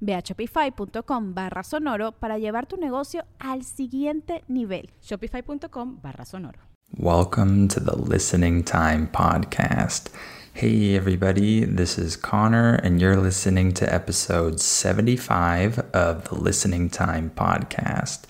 Ve a shopify.com barra sonoro para llevar tu negocio al siguiente nivel. Shopify.com barra sonoro. Welcome to the Listening Time Podcast. Hey, everybody, this is Connor, and you're listening to episode 75 of the Listening Time Podcast.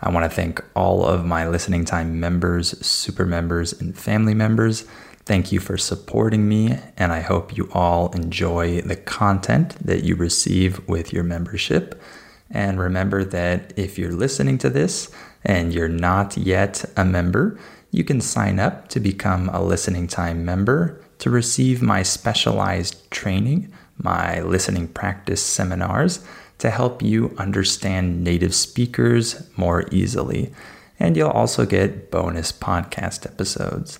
I want to thank all of my Listening Time members, super members, and family members Thank you for supporting me, and I hope you all enjoy the content that you receive with your membership. And remember that if you're listening to this and you're not yet a member, you can sign up to become a listening time member to receive my specialized training, my listening practice seminars to help you understand native speakers more easily. And you'll also get bonus podcast episodes.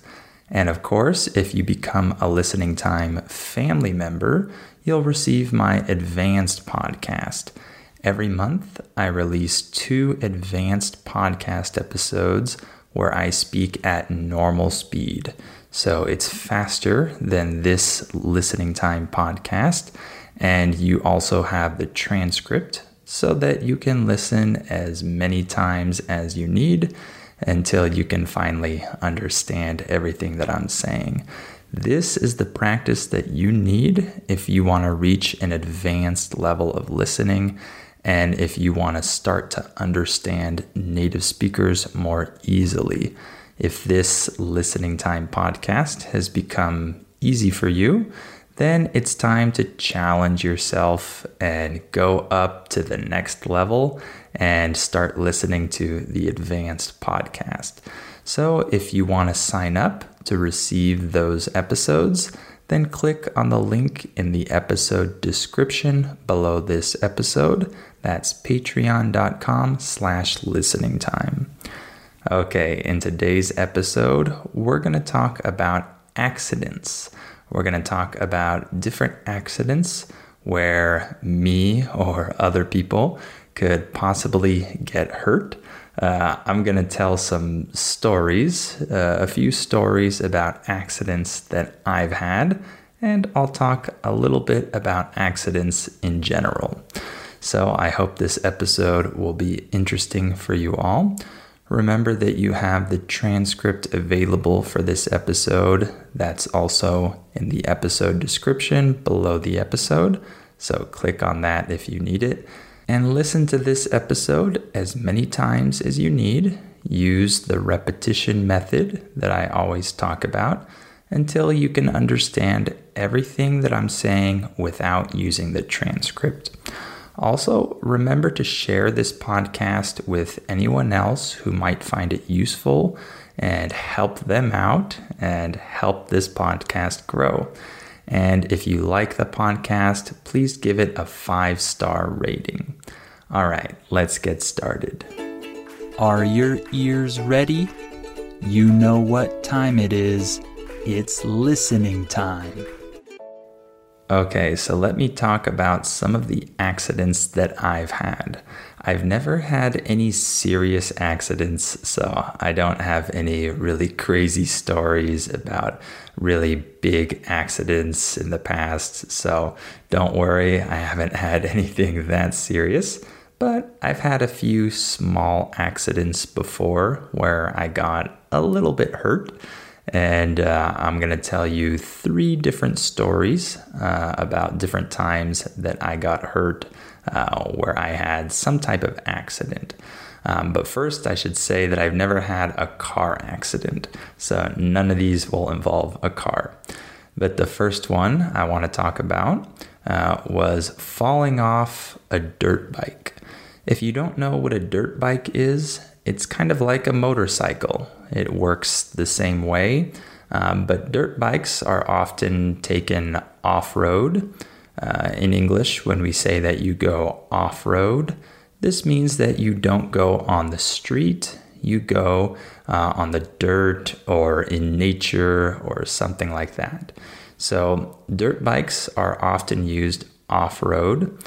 And of course, if you become a listening time family member, you'll receive my advanced podcast. Every month, I release two advanced podcast episodes where I speak at normal speed. So it's faster than this listening time podcast. And you also have the transcript so that you can listen as many times as you need until you can finally understand everything that I'm saying. This is the practice that you need if you want to reach an advanced level of listening and if you want to start to understand native speakers more easily. If this listening time podcast has become easy for you, then it's time to challenge yourself and go up to the next level and start listening to the advanced podcast. So, if you want to sign up to receive those episodes, then click on the link in the episode description below this episode. That's patreon.com slash listening time. Okay, in today's episode, we're going to talk about accidents. We're going to talk about different accidents where me or other people could possibly get hurt. Uh, I'm going to tell some stories, uh, a few stories about accidents that I've had, and I'll talk a little bit about accidents in general. So I hope this episode will be interesting for you all. Remember that you have the transcript available for this episode. That's also in the episode description below the episode. So click on that if you need it. And listen to this episode as many times as you need. Use the repetition method that I always talk about until you can understand everything that I'm saying without using the transcript. Also, remember to share this podcast with anyone else who might find it useful and help them out and help this podcast grow. And if you like the podcast, please give it a five star rating. All right, let's get started. Are your ears ready? You know what time it is. It's listening time. Okay, so let me talk about some of the accidents that I've had. I've never had any serious accidents, so I don't have any really crazy stories about really big accidents in the past. So don't worry, I haven't had anything that serious. But I've had a few small accidents before where I got a little bit hurt. And uh, I'm going to tell you three different stories uh, about different times that I got hurt uh, where I had some type of accident. Um, but first, I should say that I've never had a car accident. So none of these will involve a car. But the first one I want to talk about uh, was falling off a dirt bike. If you don't know what a dirt bike is, it's kind of like a motorcycle. It works the same way, um, but dirt bikes are often taken off road. Uh, in English, when we say that you go off road, this means that you don't go on the street, you go uh, on the dirt or in nature or something like that. So, dirt bikes are often used off road,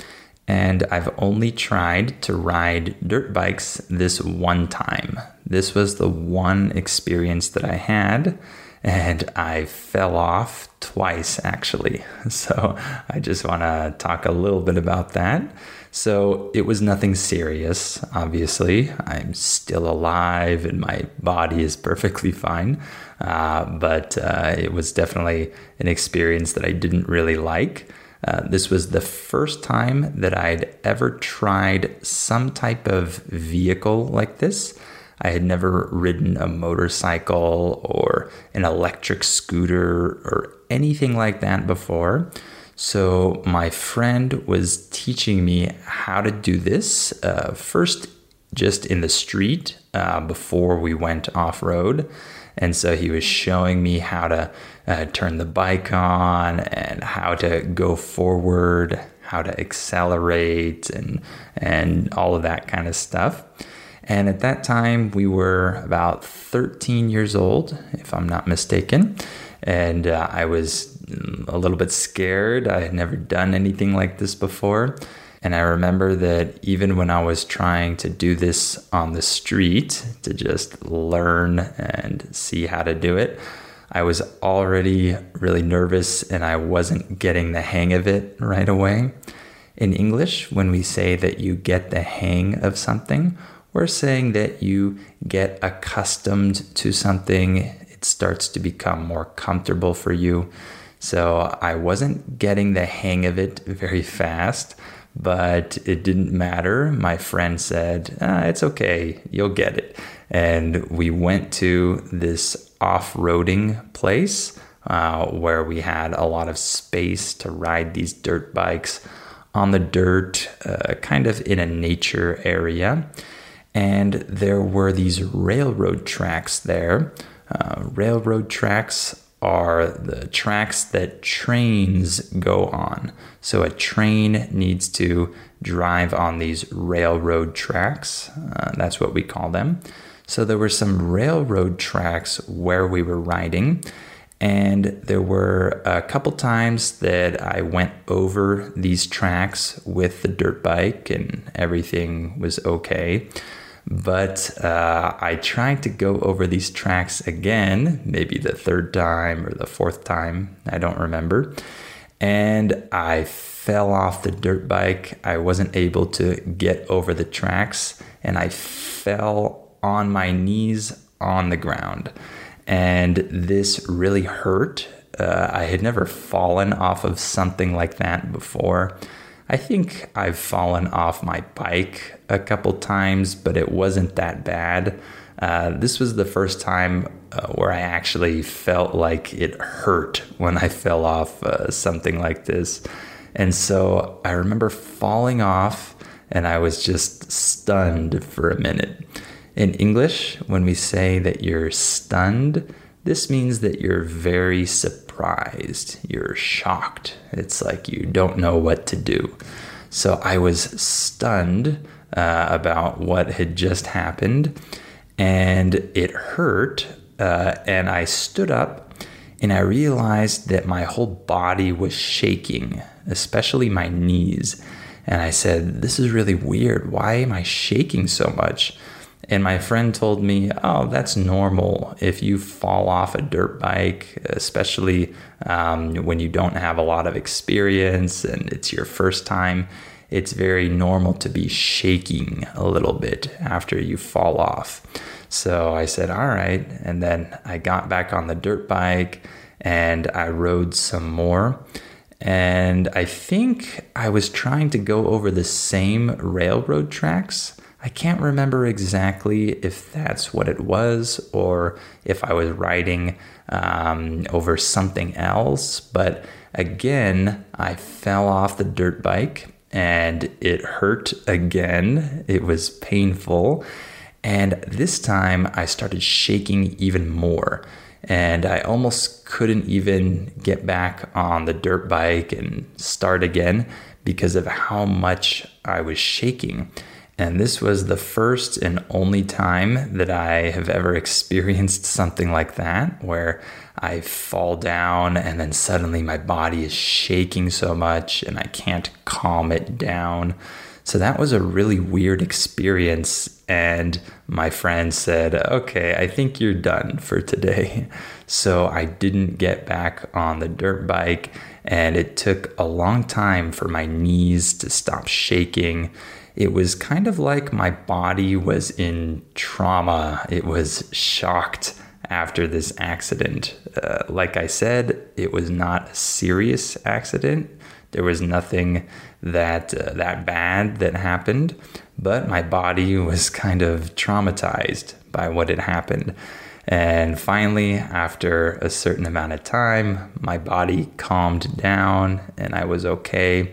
and I've only tried to ride dirt bikes this one time. This was the one experience that I had, and I fell off twice actually. So, I just want to talk a little bit about that. So it was nothing serious, obviously. I'm still alive and my body is perfectly fine. Uh, but uh, it was definitely an experience that I didn't really like. Uh, this was the first time that I'd ever tried some type of vehicle like this. I had never ridden a motorcycle or an electric scooter or anything like that before. So, my friend was teaching me how to do this uh, first, just in the street uh, before we went off road. And so, he was showing me how to uh, turn the bike on and how to go forward, how to accelerate, and, and all of that kind of stuff. And at that time, we were about 13 years old, if I'm not mistaken. And uh, I was a little bit scared. I had never done anything like this before. And I remember that even when I was trying to do this on the street to just learn and see how to do it, I was already really nervous and I wasn't getting the hang of it right away. In English, when we say that you get the hang of something, we're saying that you get accustomed to something, it starts to become more comfortable for you. So I wasn't getting the hang of it very fast, but it didn't matter. My friend said, ah, It's okay, you'll get it. And we went to this off roading place uh, where we had a lot of space to ride these dirt bikes on the dirt, uh, kind of in a nature area. And there were these railroad tracks there. Uh, railroad tracks are the tracks that trains go on. So a train needs to drive on these railroad tracks. Uh, that's what we call them. So there were some railroad tracks where we were riding. And there were a couple times that I went over these tracks with the dirt bike and everything was okay. But uh, I tried to go over these tracks again, maybe the third time or the fourth time, I don't remember. And I fell off the dirt bike. I wasn't able to get over the tracks, and I fell on my knees on the ground. And this really hurt. Uh, I had never fallen off of something like that before. I think I've fallen off my bike a couple times, but it wasn't that bad. Uh, this was the first time uh, where I actually felt like it hurt when I fell off uh, something like this. And so I remember falling off and I was just stunned for a minute. In English, when we say that you're stunned, this means that you're very surprised you're shocked. It's like you don't know what to do. So I was stunned uh, about what had just happened, and it hurt. Uh, and I stood up and I realized that my whole body was shaking, especially my knees. And I said, This is really weird. Why am I shaking so much? And my friend told me, oh, that's normal if you fall off a dirt bike, especially um, when you don't have a lot of experience and it's your first time. It's very normal to be shaking a little bit after you fall off. So I said, all right. And then I got back on the dirt bike and I rode some more. And I think I was trying to go over the same railroad tracks I can't remember exactly if that's what it was or if I was riding um, over something else. But again, I fell off the dirt bike and it hurt again. It was painful. And this time I started shaking even more. And I almost couldn't even get back on the dirt bike and start again because of how much I was shaking. And this was the first and only time that I have ever experienced something like that, where I fall down and then suddenly my body is shaking so much and I can't calm it down. So that was a really weird experience. And my friend said, Okay, I think you're done for today. So I didn't get back on the dirt bike, and it took a long time for my knees to stop shaking it was kind of like my body was in trauma. It was shocked after this accident. Uh, like I said, it was not a serious accident. There was nothing that uh, that bad that happened, but my body was kind of traumatized by what had happened. And finally, after a certain amount of time, my body calmed down and I was okay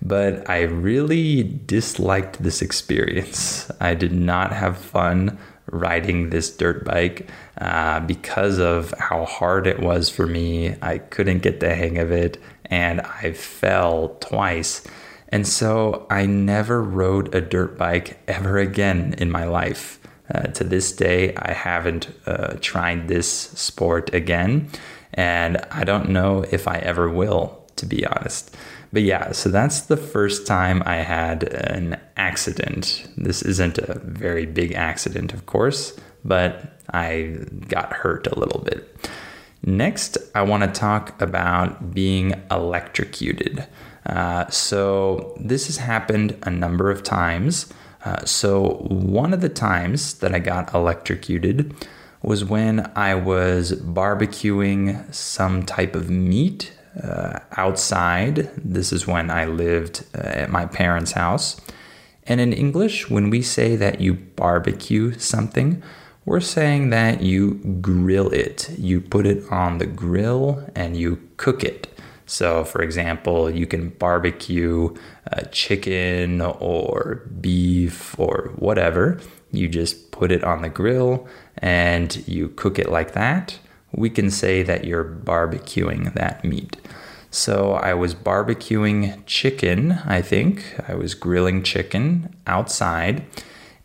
but I really disliked this experience. I did not have fun riding this dirt bike uh, because of how hard it was for me. I couldn't get the hang of it and I fell twice. And so I never rode a dirt bike ever again in my life. Uh, to this day, I haven't uh, tried this sport again, and I don't know if I ever will, to be honest. But yeah, so that's the first time I had an accident. This isn't a very big accident, of course, but I got hurt a little bit. Next, I want to talk about being electrocuted. Uh, so, this has happened a number of times. Uh, so, one of the times that I got electrocuted was when I was barbecuing some type of meat uh, outside. This is when I lived uh, at my parents' house. And in English, when we say that you barbecue something, we're saying that you grill it. You put it on the grill and you cook it. So, for example, you can barbecue uh, chicken or beef or whatever. You just put it on the grill and you cook it like that we can say that you're barbecuing that meat. So I was barbecuing chicken, I think. I was grilling chicken outside,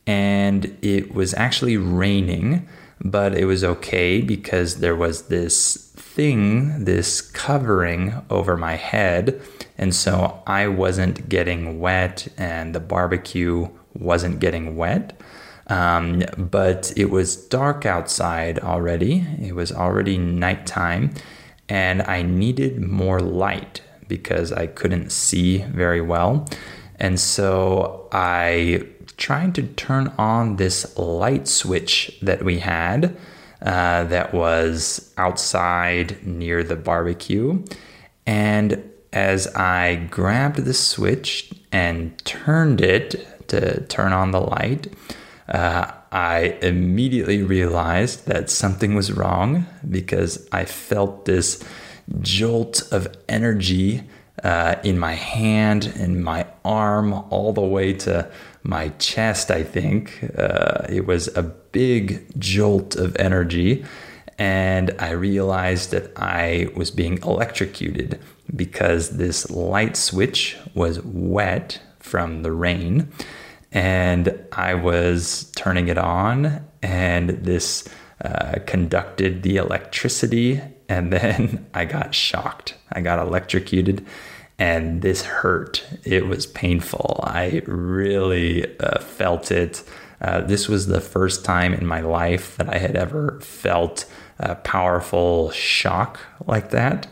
and it was actually raining, but it was okay because there was this thing, this covering over my head. And so I wasn't getting wet, and the barbecue wasn't getting wet. Um, but it was dark outside already. It was already nighttime, and I needed more light because I couldn't see very well. And so I tried to turn on this light switch that we had uh, that was outside near the barbecue. And as I grabbed the switch and turned it to turn on the light, uh, I immediately realized that something was wrong because I felt this jolt of energy uh, in my hand and my arm all the way to my chest, I think. Uh, it was a big jolt of energy. And I realized that I was being electrocuted because this light switch was wet from the rain and I was turning it on, and this uh, conducted the electricity, and then I got shocked. I got electrocuted, and this hurt. It was painful. I really uh, felt it. Uh, this was the first time in my life that I had ever felt a powerful shock like that,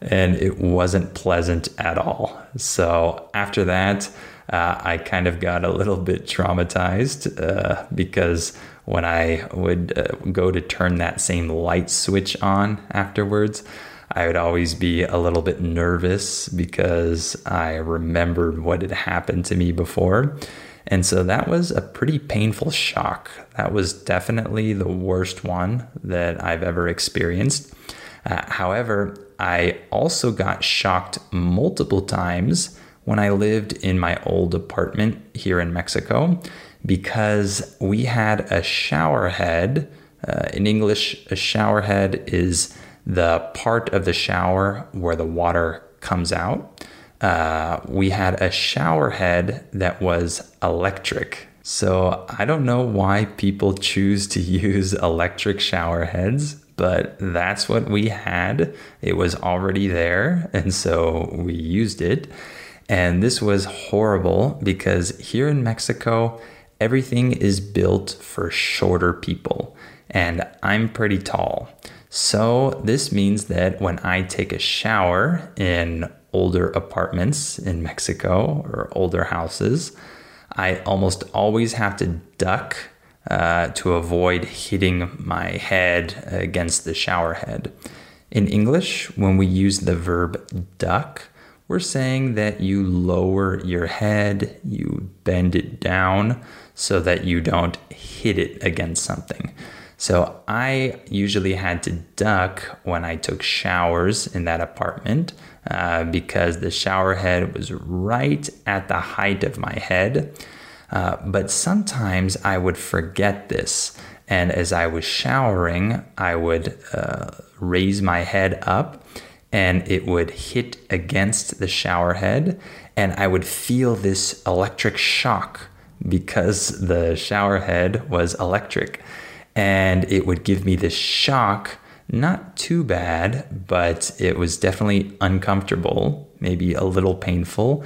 and it wasn't pleasant at all. So after that, uh, I kind of got a little bit traumatized uh, because when I would uh, go to turn that same light switch on afterwards, I would always be a little bit nervous because I remembered what had happened to me before. And so that was a pretty painful shock. That was definitely the worst one that I've ever experienced. Uh, however, I also got shocked multiple times when I lived in my old apartment here in Mexico because we had a shower head. Uh, in English, a shower head is the part of the shower where the water comes out. Uh, we had a shower head that was electric. So I don't know why people choose to use electric shower heads, but that's what we had. It was already there, and so we used it. And this was horrible because here in Mexico, everything is built for shorter people, and I'm pretty tall. So, this means that when I take a shower in older apartments in Mexico or older houses, I almost always have to duck uh, to avoid hitting my head against the shower head. In English, when we use the verb duck, we're saying that you lower your head, you bend it down so that you don't hit it against something. So I usually had to duck when I took showers in that apartment uh, because the shower head was right at the height of my head. Uh, but sometimes I would forget this. And as I was showering, I would uh, raise my head up and it would hit against the shower head. And I would feel this electric shock because the shower head was electric. And it would give me this shock, not too bad, but it was definitely uncomfortable, maybe a little painful.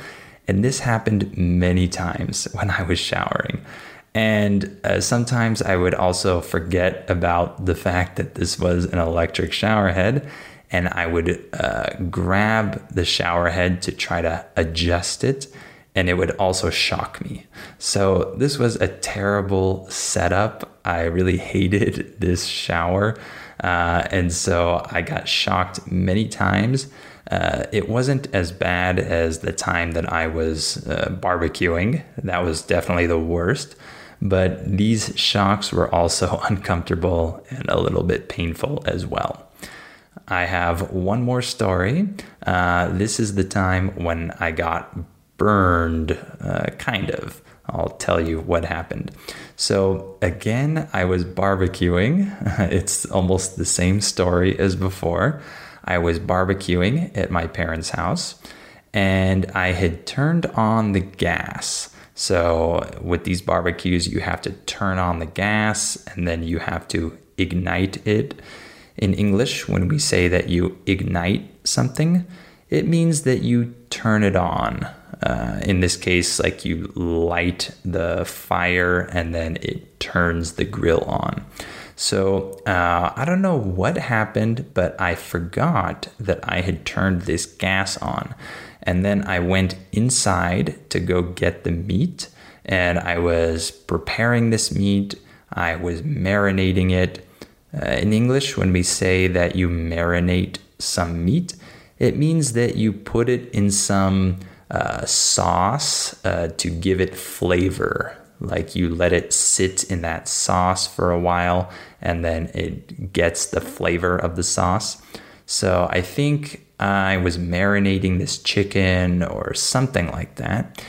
And this happened many times when I was showering. And uh, sometimes I would also forget about the fact that this was an electric shower head. And I would uh, grab the shower head to try to adjust it. And it would also shock me. So, this was a terrible setup. I really hated this shower. Uh, and so I got shocked many times. Uh, it wasn't as bad as the time that I was uh, barbecuing. That was definitely the worst. But these shocks were also uncomfortable and a little bit painful as well. I have one more story. Uh, this is the time when I got burned, uh, kind of. I'll tell you what happened. So, again, I was barbecuing. it's almost the same story as before. I was barbecuing at my parents' house and I had turned on the gas. So, with these barbecues, you have to turn on the gas and then you have to ignite it. In English, when we say that you ignite something, it means that you turn it on. Uh, in this case, like you light the fire and then it turns the grill on. So uh, I don't know what happened, but I forgot that I had turned this gas on. And then I went inside to go get the meat, and I was preparing this meat. I was marinating it. Uh, in English, when we say that you marinate some meat, it means that you put it in some uh, sauce uh, to give it flavor. Like you let it sit in that sauce for a while and then it gets the flavor of the sauce. So I think I was marinating this chicken or something like that.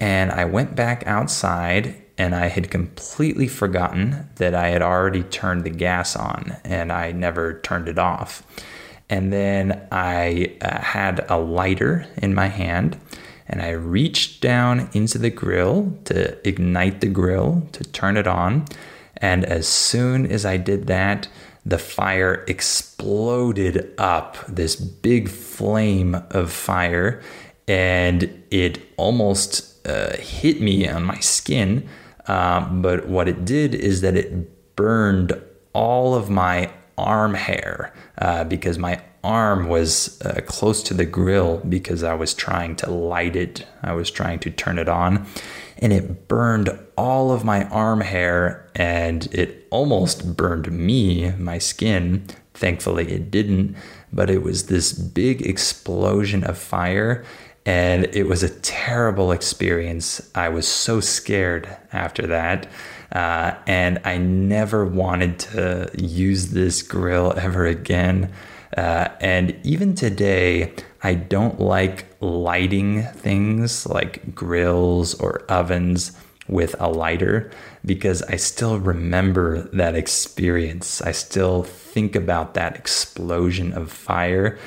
And I went back outside and I had completely forgotten that I had already turned the gas on and I never turned it off. And then I uh, had a lighter in my hand and I reached down into the grill to ignite the grill to turn it on. And as soon as I did that, the fire exploded up this big flame of fire and it almost uh, hit me on my skin. Um, but what it did is that it burned all of my arm hair uh, because my arm was uh, close to the grill because I was trying to light it. I was trying to turn it on. And it burned all of my arm hair and it almost burned me, my skin. Thankfully, it didn't. But it was this big explosion of fire. And it was a terrible experience. I was so scared after that. Uh, and I never wanted to use this grill ever again. Uh, and even today, I don't like lighting things like grills or ovens with a lighter because I still remember that experience. I still think about that explosion of fire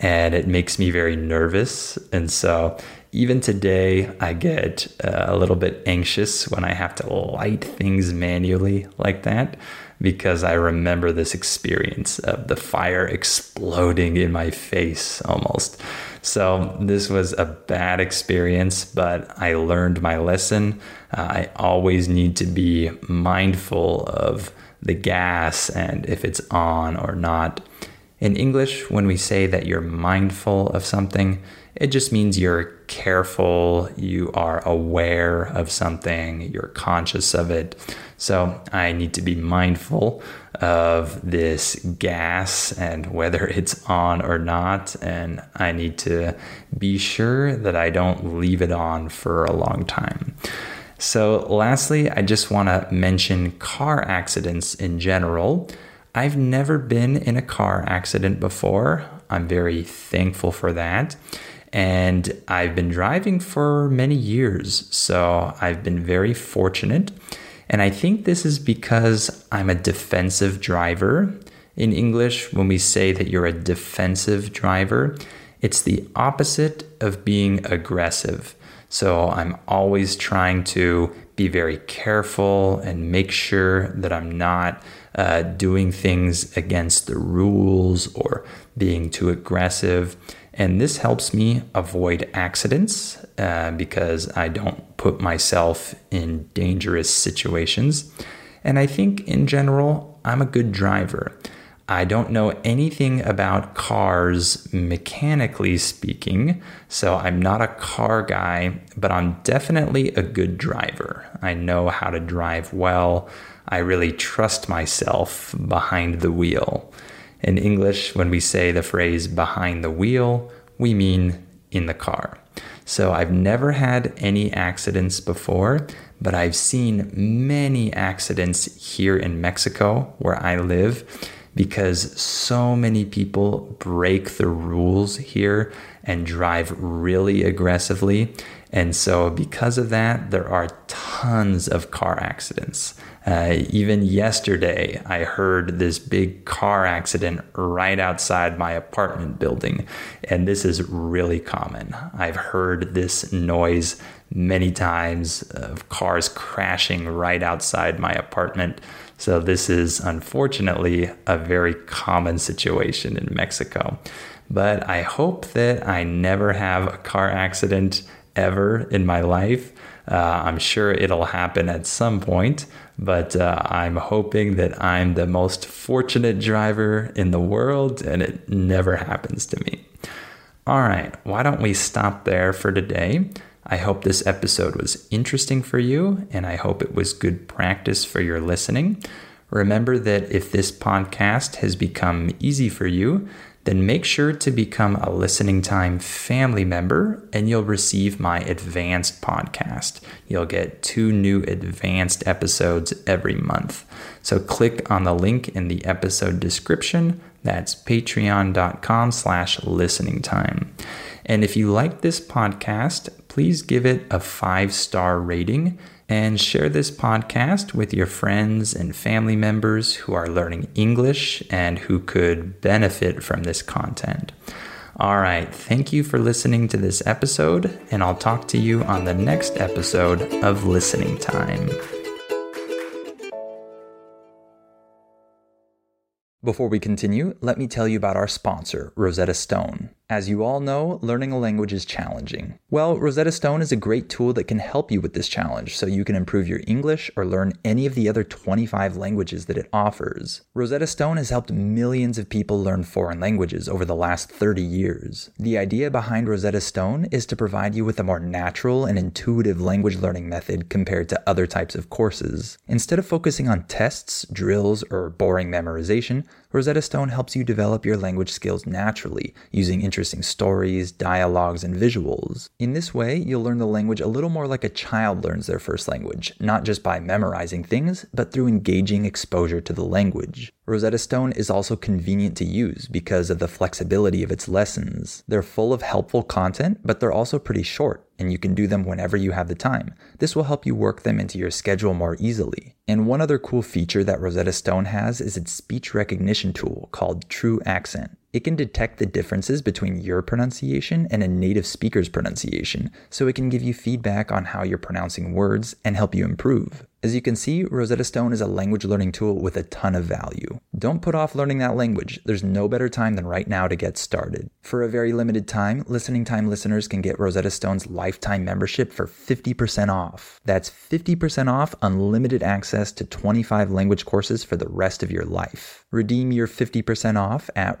and it makes me very nervous. And so even today, I get uh, a little bit anxious when I have to light things manually like that because I remember this experience of the fire exploding in my face almost. So, this was a bad experience, but I learned my lesson. Uh, I always need to be mindful of the gas and if it's on or not. In English, when we say that you're mindful of something, it just means you're careful, you are aware of something, you're conscious of it. So I need to be mindful of this gas and whether it's on or not. And I need to be sure that I don't leave it on for a long time. So, lastly, I just want to mention car accidents in general. I've never been in a car accident before. I'm very thankful for that. And I've been driving for many years, so I've been very fortunate. And I think this is because I'm a defensive driver. In English, when we say that you're a defensive driver, it's the opposite of being aggressive. So I'm always trying to be very careful and make sure that I'm not uh, doing things against the rules or being too aggressive. And this helps me avoid accidents uh, because I don't put myself in dangerous situations. And I think in general, I'm a good driver. I don't know anything about cars mechanically speaking, so I'm not a car guy, but I'm definitely a good driver. I know how to drive well. I really trust myself behind the wheel. In English, when we say the phrase behind the wheel, we mean in the car. So I've never had any accidents before, but I've seen many accidents here in Mexico where I live because so many people break the rules here and drive really aggressively. And so, because of that, there are tons of car accidents. Uh, even yesterday, I heard this big car accident right outside my apartment building. And this is really common. I've heard this noise many times of cars crashing right outside my apartment. So, this is unfortunately a very common situation in Mexico. But I hope that I never have a car accident ever in my life. Uh, I'm sure it'll happen at some point, but uh, I'm hoping that I'm the most fortunate driver in the world and it never happens to me. All right, why don't we stop there for today? I hope this episode was interesting for you and I hope it was good practice for your listening. Remember that if this podcast has become easy for you, then make sure to become a Listening Time family member and you'll receive my advanced podcast. You'll get two new advanced episodes every month. So click on the link in the episode description. That's patreon.com slash listening time. And if you like this podcast, please give it a five star rating and share this podcast with your friends and family members who are learning English and who could benefit from this content. All right, thank you for listening to this episode, and I'll talk to you on the next episode of Listening Time. Before we continue, let me tell you about our sponsor, Rosetta Stone. As you all know, learning a language is challenging. Well, Rosetta Stone is a great tool that can help you with this challenge so you can improve your English or learn any of the other 25 languages that it offers. Rosetta Stone has helped millions of people learn foreign languages over the last 30 years. The idea behind Rosetta Stone is to provide you with a more natural and intuitive language learning method compared to other types of courses. Instead of focusing on tests, drills, or boring memorization, Rosetta Stone helps you develop your language skills naturally using interesting stories, dialogues, and visuals. In this way, you'll learn the language a little more like a child learns their first language, not just by memorizing things, but through engaging exposure to the language. Rosetta Stone is also convenient to use because of the flexibility of its lessons. They're full of helpful content, but they're also pretty short, and you can do them whenever you have the time. This will help you work them into your schedule more easily. And one other cool feature that Rosetta Stone has is its speech recognition tool called TruAccent. It can detect the differences between your pronunciation and a native speaker's pronunciation, so it can give you feedback on how you're pronouncing words and help you improve. As you can see, Rosetta Stone is a language learning tool with a ton of value. Don't put off learning that language. There's no better time than right now to get started. For a very limited time, Listening Time listeners can get Rosetta Stone's lifetime membership for 50% off. That's 50% off unlimited access to 25 language courses for the rest of your life. Redeem your 50% off at